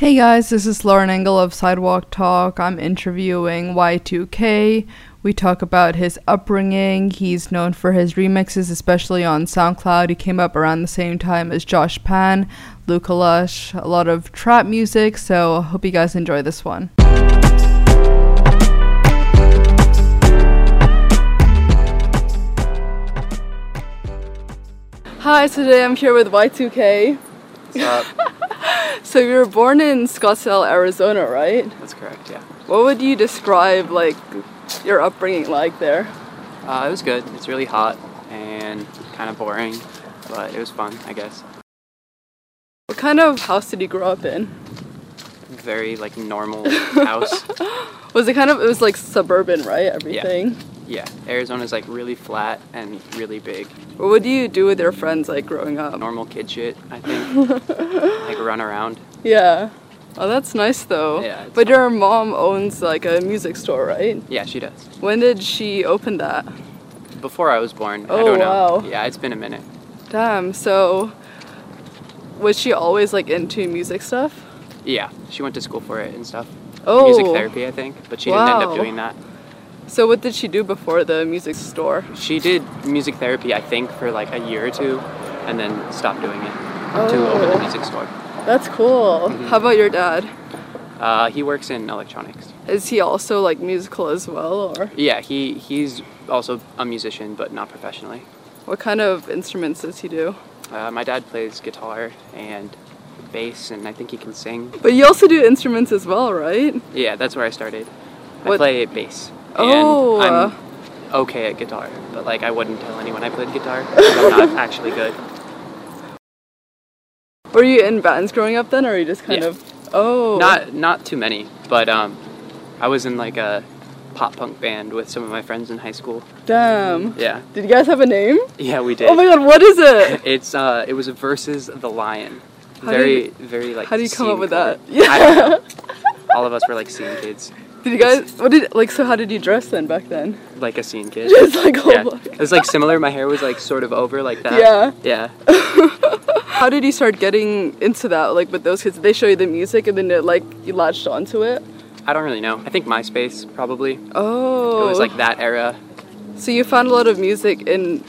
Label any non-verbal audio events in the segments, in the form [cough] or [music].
Hey guys, this is Lauren Engel of Sidewalk Talk. I'm interviewing Y2K. We talk about his upbringing. He's known for his remixes, especially on SoundCloud. He came up around the same time as Josh Pan, Luca Lush, a lot of trap music. So I hope you guys enjoy this one. Hi, today I'm here with Y2K. What's up? [laughs] So you were born in Scottsdale, Arizona, right? That's correct, yeah. What would you describe like your upbringing like there? Uh, it was good. It's really hot and kind of boring, but it was fun, I guess. What kind of house did you grow up in? Very like normal [laughs] house. Was it kind of it was like suburban, right? Everything. Yeah, Arizona's like really flat and really big. What would you do with your friends like growing up? Normal kid shit, I think. [laughs] like run around. Yeah. Oh, that's nice though. Yeah, But your mom owns like a music store, right? Yeah, she does. When did she open that? Before I was born, I Oh, don't know. wow. Yeah, it's been a minute. Damn. So was she always like into music stuff? Yeah, she went to school for it and stuff. Oh. Music therapy, I think, but she didn't end up doing that. So what did she do before the music store? She did music therapy, I think, for like a year or two, and then stopped doing it to Oh. open the music store. That's cool. Mm-hmm. How about your dad? Uh, he works in electronics. Is he also like musical as well, or Yeah, he he's also a musician, but not professionally. what kind of instruments does he do? Uh, my dad plays guitar and bass, and I think he can sing. But you also do instruments as well, right? Yeah, that's where I started. What- I play bass. Oh. And I'm okay at guitar, but like I wouldn't tell anyone I played guitar. [laughs] I'm not actually good. Were you in bands growing up then, or are you just kind Yeah. of? Oh. Not not too many, but um, I was in like a pop punk band with some of my friends in high school. Damn. Yeah, Did you guys have a name? yeah, we did. Oh my god, what is it? [laughs] It's uh, it was versus the lion. How very, did very like. how do you come up with color. that? I don't know. [laughs] All of us were like scene kids, Did you guys? What did like? So how did you dress then back then? like a scene kid. [laughs] Just like yeah, it was like similar. My hair was like sort of over like that. Yeah. Yeah. [laughs] How did you start getting into that? Like with those kids, Did they show you the music and then it, like you latched onto it. I don't really know. I think MySpace probably. Oh. It was oh. like that era. So you found a lot of music in.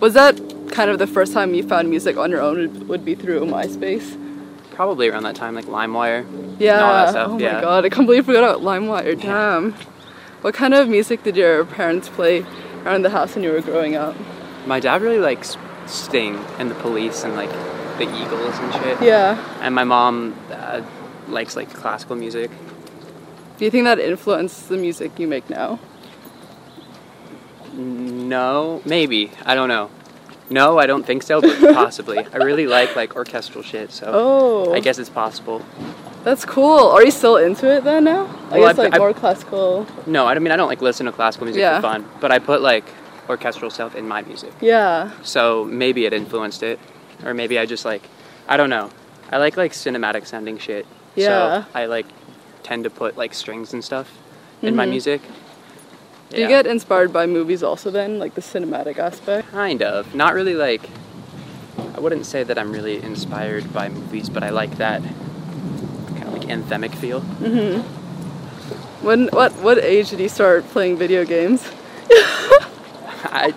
Was that kind of the first time you found music on your own? Would be through MySpace. Probably around that time, like LimeWire. Yeah. all that stuff, oh yeah. my god, I completely forgot about LimeWire. [laughs] Damn. What kind of music did your parents play around the house when you were growing up? My dad really likes Sting and the Police and like the Eagles and shit. Yeah. And my mom uh, likes like classical music. Do you think that influenced the music you make now? No, maybe. I don't know. No, I don't think so, but [laughs] possibly. I really like like orchestral shit, so Oh. I guess it's possible. That's cool. Are you still into it then now? I Well, guess like I- more classical. No, I mean I don't like listen to classical music Yeah. for fun, but I put like orchestral stuff in my music. Yeah. So maybe it influenced it, or maybe I just like I don't know. I like like cinematic sounding shit. Yeah. So I like tend to put like strings and stuff in my Mhm. music. Do you get inspired by movies also then, like the cinematic aspect? kind of not really like I wouldn't say that I'm really inspired by movies, but I like that kind of like anthemic feel. Mm-hmm. When what what age did you start playing video games? [laughs] I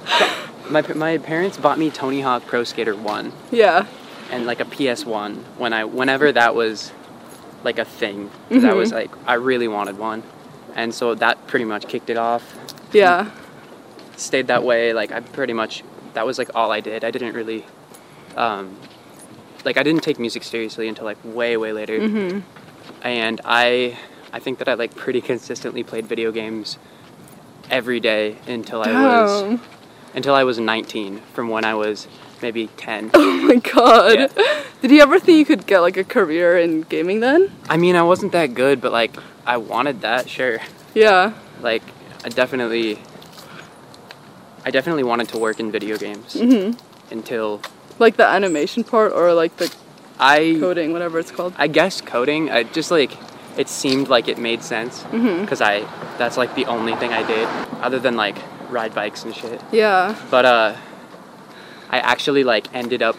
my my parents bought me Tony Hawk Pro Skater 1 Yeah. and like a PS1 when I whenever that was like a thing. That was like I really wanted one. And so that pretty much kicked it off. Yeah. Stayed that way like I pretty much that was like all I did. I didn't really um like I didn't take music seriously until like way way later. Mhm. And I I think that I like pretty consistently played video games every day until I was until I was 19 from when I was maybe 10. [laughs] Oh my god. Yeah. Did you ever think you could get like a career in gaming then? I mean, I wasn't that good, but like I wanted that, sure. Yeah. Like I definitely I definitely wanted to work in video games Mhm. until Like the animation part or like the I coding, whatever it's called. I guess coding, I just like it seemed like it made sense because I that's like the only thing I did other than like ride bikes and shit. Yeah. But uh I actually like ended up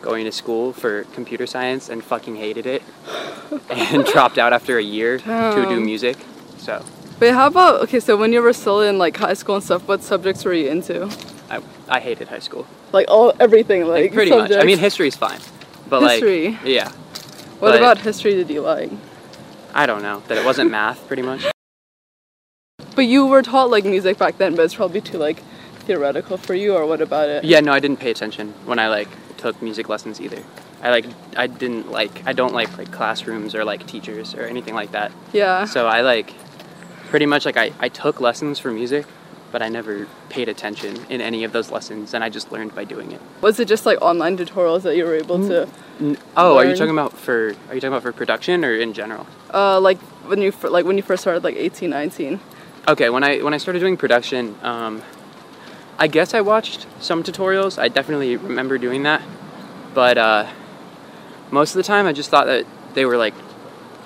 going to school for computer science and fucking hated it [laughs] and dropped out after a year to do music. So But how about okay? So when you were still in like high school and stuff, what subjects were you into? I, I hated high school. Like all everything, like, Like, pretty much. I subjects. mean, history's fine. But History. like, yeah. what but- about history did you like? I don't know. That it wasn't math, pretty much. But you were taught like music back then, but it's probably too like theoretical for you, or what about it? Yeah, no, I didn't pay attention when I like took music lessons either. I like I didn't like I don't like like classrooms or like teachers or anything like that. Yeah. So I like pretty much like I, I took lessons for music, but I never paid attention in any of those lessons and I just learned by doing it. Was it just like online tutorials that you were able to, N- Oh, are you talking about for are you talking about for production or in general? uh, like when you like when you first started like 18, 19? Okay, when I when I started doing production, um, I guess I watched some tutorials. I definitely remember doing that, but uh, most of the time I just thought that they were like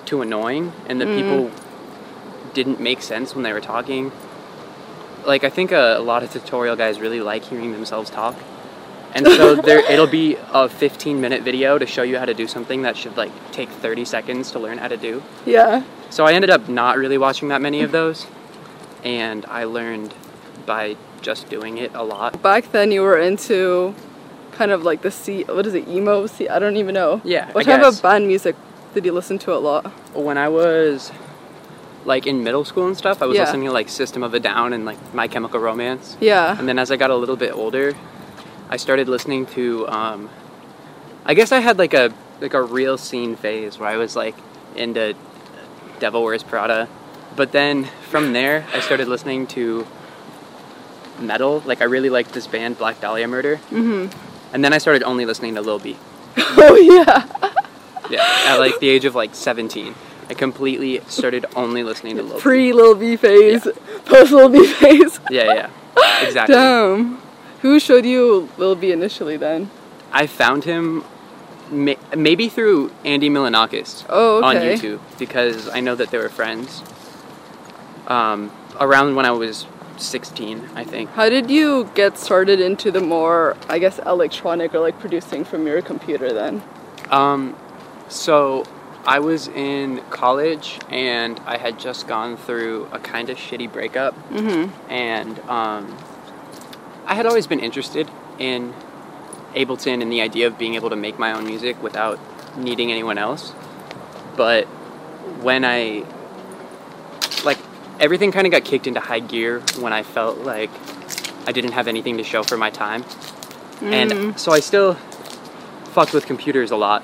too annoying and that people didn't make sense when they were talking. Like I think a, a lot of tutorial guys really like hearing themselves talk, and so [laughs] there it'll be a 15 minute video to show you how to do something that should like take 30 seconds to learn how to do. Yeah. So I ended up not really watching that many of those, and I learned by just doing it a lot. Back then you were into kind of like the C. What is it? Emo? C. I don't even know. Yeah, What I type guess. of band music did you listen to a lot? When I was like in middle school and stuff, I was Yeah. listening to like System of a Down and like My Chemical Romance. Yeah. And then as I got a little bit older, I started listening to. Um, I guess I had like a like a real scene phase where I was like into Devil Wears Prada, but then from there I started listening to metal. Like I really liked this band Black Dahlia Murder. Mm-hmm. And then I started only listening to Lil B. [laughs] oh yeah. Yeah, at like the age of like 17. I completely started only listening to Lil Pre Lil B phase, post Lil B phase. [laughs] Yeah, yeah, exactly. Damn. Who showed you Lil B initially then? I found him ma- maybe through Andy Milonakis Oh, on. YouTube because I know that they were friends. Um, around when I was 16, I think. How did you get started into the more, I guess, electronic or like producing from your computer then? Um, so I was in college and I had just gone through a kind of shitty breakup, Mm-hmm. and um, I had always been interested in Ableton and the idea of being able to make my own music without needing anyone else. But when I like everything kind of got kicked into high gear when I felt like I didn't have anything to show for my time. And so I still fucked with computers a lot.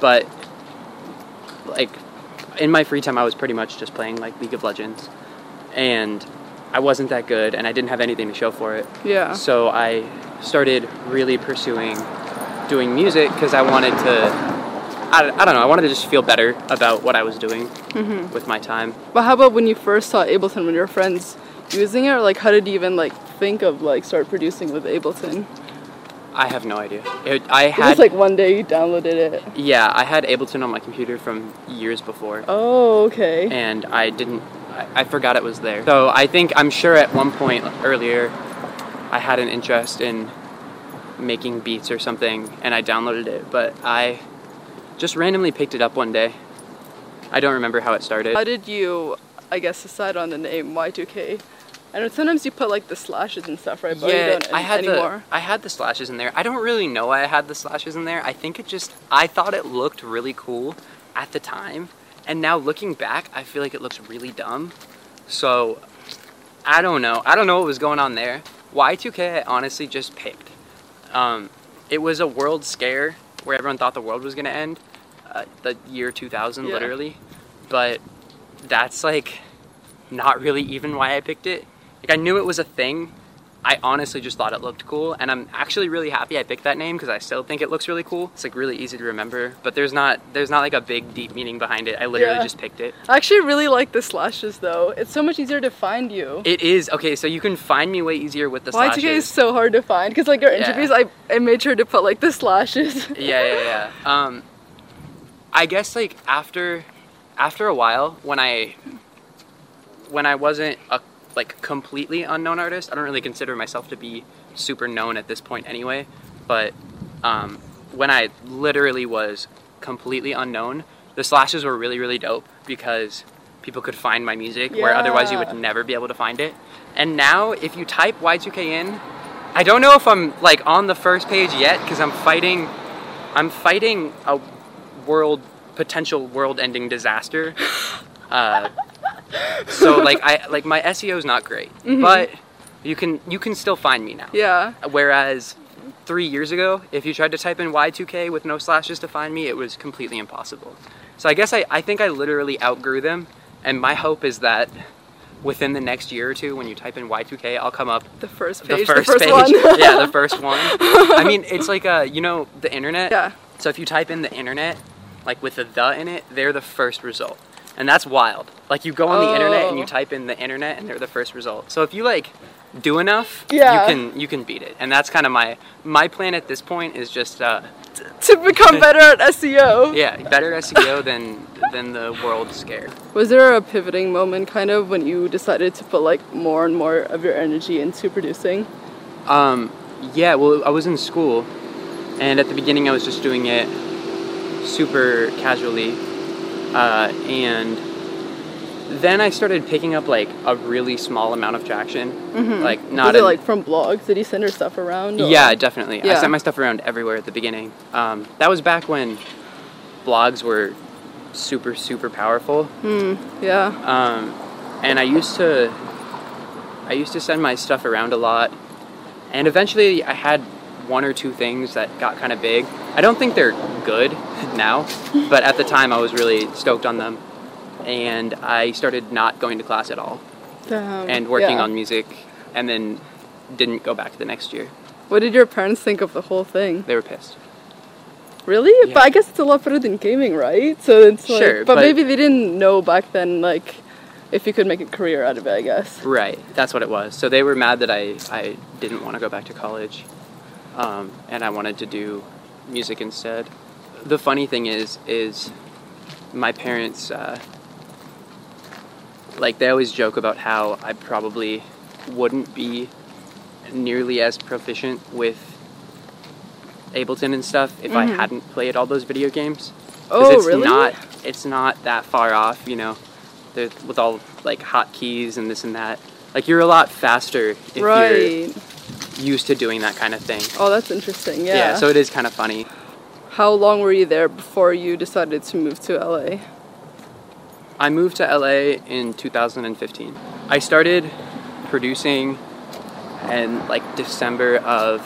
But like in my free time I was pretty much just playing like League of Legends. And I wasn't that good and I didn't have anything to show for it. Yeah. So I started really pursuing doing music because I wanted to. I, I don't know. I wanted to just feel better about what I was doing mm-hmm. with my time. But how about when you first saw Ableton, when your friends using it, or like how did you even like think of like start producing with Ableton? I have no idea. It, I It had was like one day you downloaded it. yeah, I had Ableton on my computer from years before, Oh, okay. and I didn't. I, I forgot it was there. So I think I'm sure at one point earlier, I had an interest in making beats or something, and I downloaded it. But I just randomly picked it up one day. I don't remember how it started. How did you, I guess, decide on the name Y2K? I know sometimes you put like the slashes and stuff, right? But you yeah, don't I had anymore. the I had the slashes in there. I don't really know why I had the slashes in there. I think it just I thought it looked really cool at the time, and now looking back, I feel like it looks really dumb. So I don't know. I don't know what was going on there. Y2K, I honestly just picked. Um, it was a world scare where everyone thought the world was gonna end, uh, the year 2000, Yeah. literally. But that's like not really even why I picked it. Like I knew it was a thing. I honestly just thought it looked cool, and I'm actually really happy I picked that name because I still think it looks really cool. It's like really easy to remember, but there's not there's not like a big deep meaning behind it. I literally Yeah. just picked it. I actually really like the slashes though. It's so much easier to find you. It is okay, so you can find me way easier with the Y2K is so hard to find because like your Yeah. interviews, I, I made sure to put like the slashes. [laughs] yeah, yeah, yeah. Um, I guess like after after a while, when I when I wasn't a like completely unknown artist, I don't really consider myself to be super known at this point anyway. But um, when I literally was completely unknown, the slashes were really really dope because people could find my music where otherwise you would never be able to find it. And now if you type Y2K in, I don't know if I'm like on the first page yet because I'm fighting I'm fighting a world potential world-ending disaster. [laughs] Uh, so like I like my SEO is not great, but you can you can still find me now. Yeah. Whereas three years ago, if you tried to type in Y2K with no slashes to find me, it was completely impossible. So I guess I, I think I literally outgrew them, and my hope is that within the next year or two, when you type in Y2K, I'll come up The first the page. first, the first page. one. yeah, the first [laughs] one. I mean, it's like uh, you know, the internet. Yeah. So if you type in the internet, like with the the in it, they're the first result. And that's wild. Like you go on the internet and you Oh. type in the internet and they're the first result. So if you like do enough, Yeah. you can you can beat it. And that's kind of my my plan at this point is just uh to become better at SEO. yeah, better SEO than than the world scared. Was there a pivoting moment kind of when you decided to put like more and more of your energy into producing? Um, yeah, well, I was in school, and at the beginning I was just doing it super casually, uh, and then I started picking up like a really small amount of traction, like not Was it like from blogs? Did you send your stuff around? or- yeah, definitely. I sent my stuff around everywhere at the beginning. Um, that was back when blogs were super super powerful. Yeah. Um, and I used to, I used to send my stuff around a lot, and eventually I had one or two things that got kind of big. I don't think they're good [laughs] now, but at the time I was really stoked on them, and I started not going to class at all Damn. and working Yeah. on music, and then didn't go back the next year. What did your parents think of the whole thing? They were pissed. Really? Yeah. But I guess it's a lot better than gaming, right? So it's like, Sure, but, but- maybe they didn't know back then, like, if you could make a career out of it. I guess. Right, that's what it was. So they were mad that I, I didn't want to go back to college, um, and I wanted to do music instead. The funny thing is, is my parents, uh, like they always joke about how I probably wouldn't be nearly as proficient with Ableton and stuff if I hadn't played all those video games. Oh, it's really? Not, it's not that far off, you know. With all like hotkeys and this and that. Like you're a lot faster if right. you're used to doing that kind of thing. Oh, that's interesting. Yeah. yeah so it is kind of funny. How long were you there before you decided to move to LA? I moved to LA in 2015. I started producing in like December of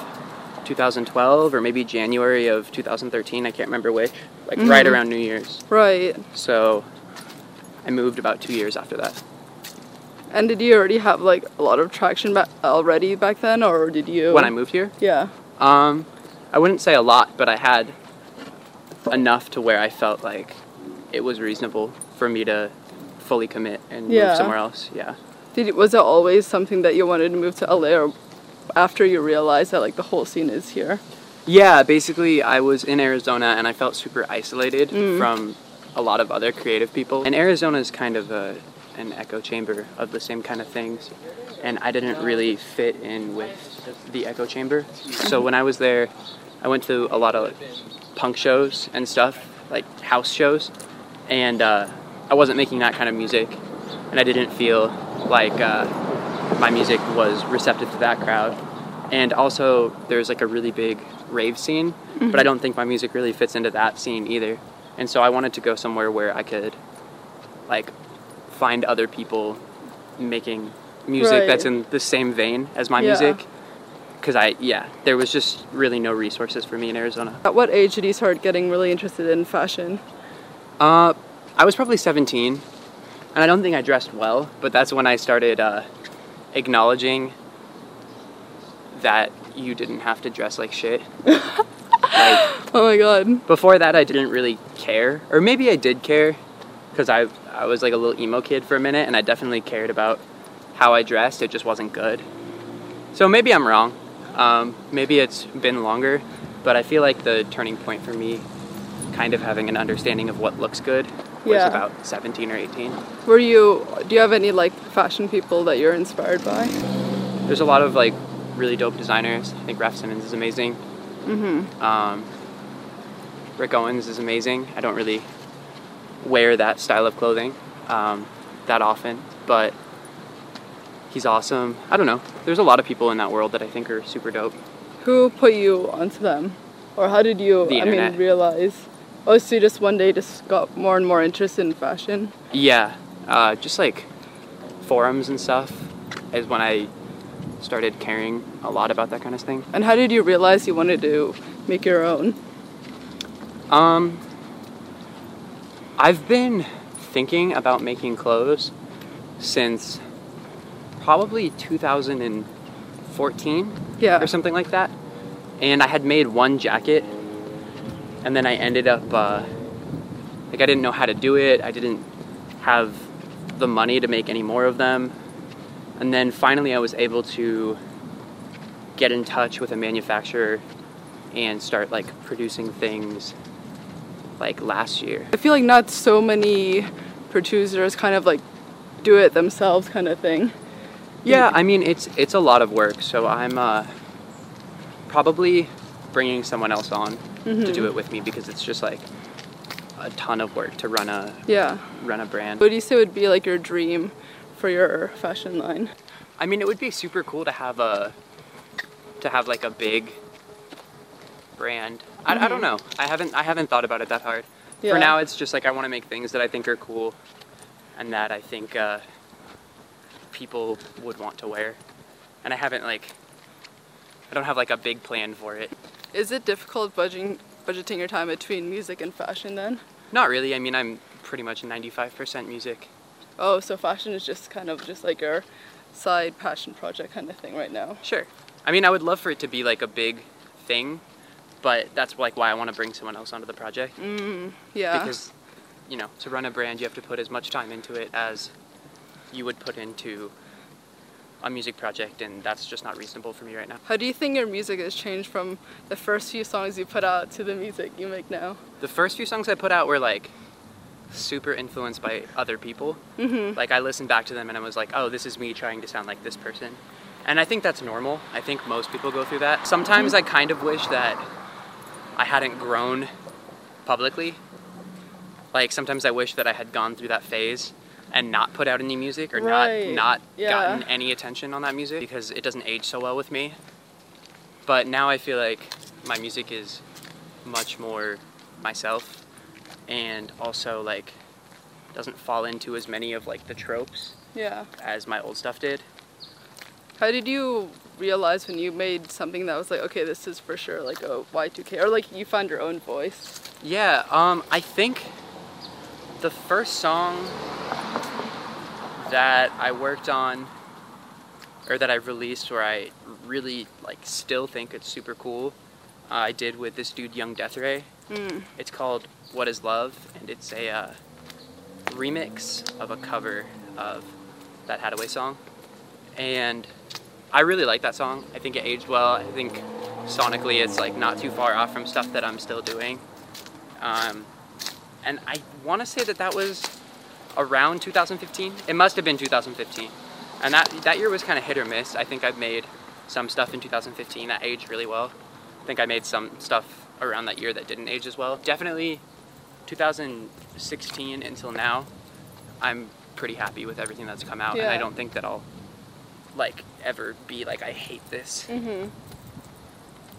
2012 or maybe January of 2013. I can't remember which. Like right Mhm. around New Year's. Right. So I moved about two years after that. And did you already have like a lot of traction ba- already back then, or did you? When I moved here, Yeah. um, I wouldn't say a lot, but I had enough to where I felt like it was reasonable for me to fully commit and Yeah. move somewhere else. Yeah. Did it, was it always something that you wanted to move to LA, or after you realized that like the whole scene is here? Yeah, basically, I was in Arizona and I felt super isolated Mm. from a lot of other creative people. And Arizona is kind of a, an echo chamber of the same kind of things. And I didn't really fit in with the echo chamber. So when I was there, I went to a lot of punk shows and stuff, like house shows. And uh, I wasn't making that kind of music. And I didn't feel like uh, my music was receptive to that crowd. And also, there's like a really big rave scene, but I don't think my music really fits into that scene either. And so I wanted to go somewhere where I could, like, find other people making music that's in the same vein as my Yeah. music. Because I, yeah, there was just really no resources for me in Arizona. At what age did you start getting really interested in fashion? Uh, I was probably 17, and I don't think I dressed well, but that's when I started uh, acknowledging that you didn't have to dress like shit. like, [laughs] Oh my god. before that, I didn't really care, or maybe I did care, because I I was like a little emo kid for a minute, and I definitely cared about how I dressed. It just wasn't good. So maybe I'm wrong. Um, maybe it's been longer, but I feel like the turning point for me, kind of having an understanding of what looks good, was Yeah. about 17 or 18. Were you? Do you have any like fashion people that you're inspired by? There's a lot of like really dope designers. I think Raf Simons is amazing. Mm-hmm. Um, Rick Owens is amazing. I don't really wear that style of clothing um, that often, but he's awesome. I don't know. There's a lot of people in that world that I think are super dope. Who put you onto them? Or how did you, I mean, realize? Oh, so you just one day just got more and more interested in fashion? Yeah, uh, just like forums and stuff is when I started caring a lot about that kind of thing. And how did you realize you wanted to make your own? Um, I've been thinking about making clothes since probably 2014 Yeah. or something like that. And I had made one jacket, and then I ended up uh, like I didn't know how to do it. I didn't have the money to make any more of them. And then finally, I was able to get in touch with a manufacturer and start like producing things like last year. I feel like not so many producers kind of like do it themselves kind of thing. Yeah, I mean it's it's a lot of work, so I'm uh, probably bringing someone else on to do it with me because it's just like a ton of work to run a Yeah. run a brand. What do you say would be like your dream for your fashion line? I mean, it would be super cool to have a to have like a big brand. I, I don't know. I haven't I haven't thought about it that hard. Yeah. For now, it's just like I want to make things that I think are cool, and that I think uh, people would want to wear. And I haven't like I don't have like a big plan for it. Is it difficult budgeting budgeting your time between music and fashion then? Not really. I mean, I'm pretty much 95% music. Oh, so fashion is just kind of just like your side passion project kind of thing right now. Sure. I mean, I would love for it to be like a big thing, but that's like why I want to bring someone else onto the project. Yeah. because you know to run a brand you have to put as much time into it as you would put into a music project and that's just not reasonable for me right now How do you think your music has changed from the first few songs you put out to the music you make now? the first few songs i put out were like super influenced by other people mm-hmm. like i listened back to them and i was like oh this is me trying to sound like this person and i think that's normal i think most people go through that sometimes i kind of wish that i hadn't grown publicly like sometimes i wish that i had gone through that phase and not put out any music or Right, not not yeah. gotten any attention on that music because it doesn't age so well with me but now i feel like my music is much more myself and also like doesn't fall into as many of like the tropes Yeah. as my old stuff did How did you realize when you made something that was like, okay, this is for sure like a Y2K, or like you found your own voice? Yeah, um, I think the first song that I worked on or that I released where I really like still think it's super cool, uh, I did with this dude Young Death Ray. It's called What Is Love and it's a uh, remix of a cover of that Hadaway song. And I really like that song. I think it aged well. I think sonically it's like not too far off from stuff that I'm still doing. Um, and I want to say that that was around 2015. It must have been 2015. And that that year was kind of hit or miss. I think I've made some stuff in 2015 that aged really well. I think I made some stuff around that year that didn't age as well. Definitely 2016 until now, I'm pretty happy with everything that's come out, and I don't think that I'll like ever be like I hate this. Mm-hmm.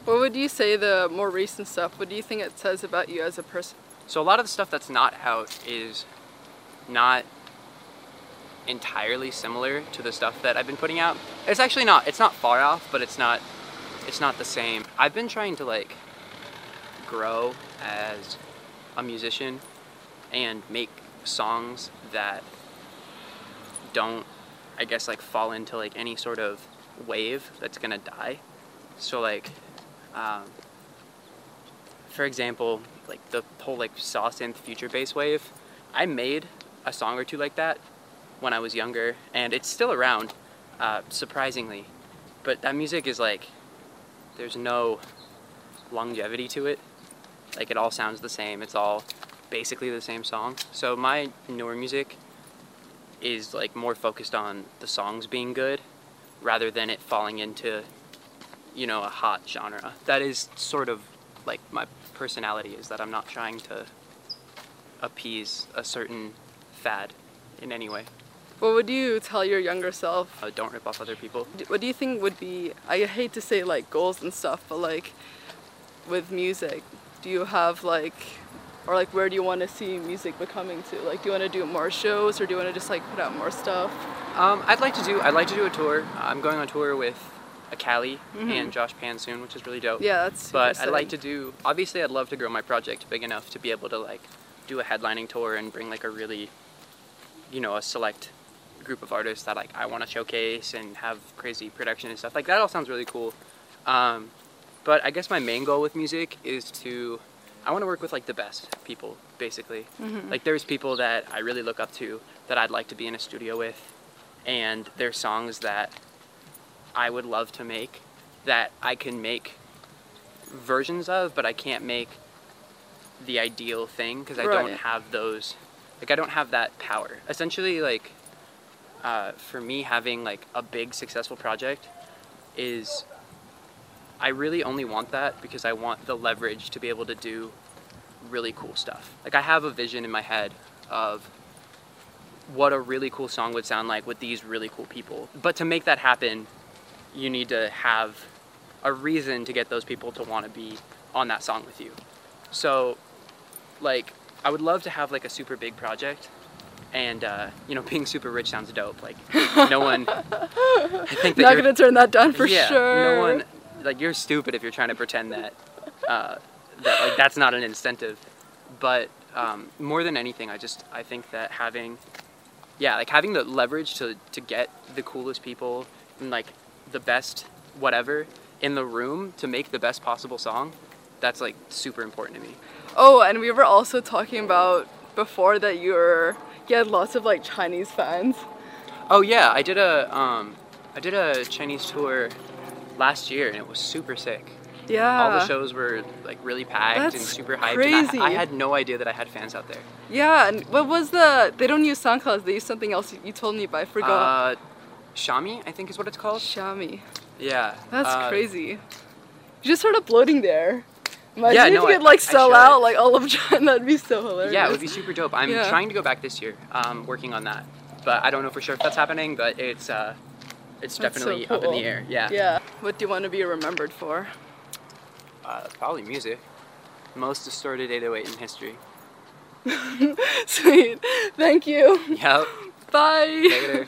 What would you say the more recent stuff? What do you think it says about you as a person? So a lot of the stuff that's not out is not entirely similar to the stuff that I've been putting out. It's actually not. It's not far off, but it's not. It's not the same. I've been trying to like grow as a musician and make songs that don't, I guess, like fall into like any sort of wave that's gonna die. So like, um, for example, like the whole like saw synth future bass wave, I made a song or two like that when I was younger, and it's still around, uh, surprisingly. But that music is like, there's no longevity to it. Like it all sounds the same. It's all basically the same song. So my newer music is like more focused on the songs being good, rather than it falling into, you know, a hot genre. That is sort of like my personality is that I'm not trying to appease a certain fad in any way. What would you tell your younger self? Uh, don't rip off other people. What do you think would be, I hate to say like goals and stuff, but like with music, do you have like, or like where do you want to see music becoming to? Like, do you want to do more shows or do you want to just like put out more stuff? Um, I'd like to do. I'd like to do a tour. I'm going on tour with Ekali Mhm. and Josh Pan soon, which is really dope. Yeah, that's. But I'd like to do. Obviously, I'd love to grow my project big enough to be able to like do a headlining tour and bring like a really, you know, a select group of artists that like I want to showcase and have crazy production and stuff. Like that all sounds really cool. Um, but I guess my main goal with music is to. I want to work with like the best people, basically. Mhm. Like there's people that I really look up to that I'd like to be in a studio with, and there's songs that I would love to make that I can make versions of, but I can't make the ideal thing because I don't have those. Like I don't have that power. Essentially, like uh, for me, having like a big successful project is I really only want that because I want the leverage to be able to do really cool stuff. Like I have a vision in my head of what a really cool song would sound like with these really cool people. But to make that happen, you need to have a reason to get those people to want to be on that song with you. So, like, I would love to have like a super big project, and uh, you know, [laughs] being super rich sounds dope. Like, no one. I think that Not gonna turn that down for yeah, sure. No one, like you're stupid if you're trying to pretend that uh, that like that's not an incentive. But um, more than anything, I just I think that having, yeah, like having the leverage to to get the coolest people and like the best whatever in the room to make the best possible song, that's like super important to me. Oh, and we were also talking about before that you were you had lots of like Chinese fans. Oh yeah, I did a um, I did a Chinese tour last year and it was super sick. Yeah. all the shows were like really packed and super hyped. and I- crazy. I, had no idea that I had fans out there. Yeah, and what was the? They don't use SoundCloud. They use something else. You told me, but I forgot. Uh, Xiami, I think is what it's called. Xiami. Yeah. That's uh, crazy. You just started uploading there. Imagine Yeah, if no, you could I- like I sell should. out like all of China. [laughs] That'd be so hilarious. Yeah, it would be super dope. I'm Yeah. trying to go back this year. Um, working on that, but I don't know for sure if that's happening. But it's uh, it's That's so definitely up in the air. Yeah. Yeah. What do you want to be remembered for? Uh, probably music. Most distorted 808 in history. [laughs] Sweet. Thank you. Yep. Bye. Later.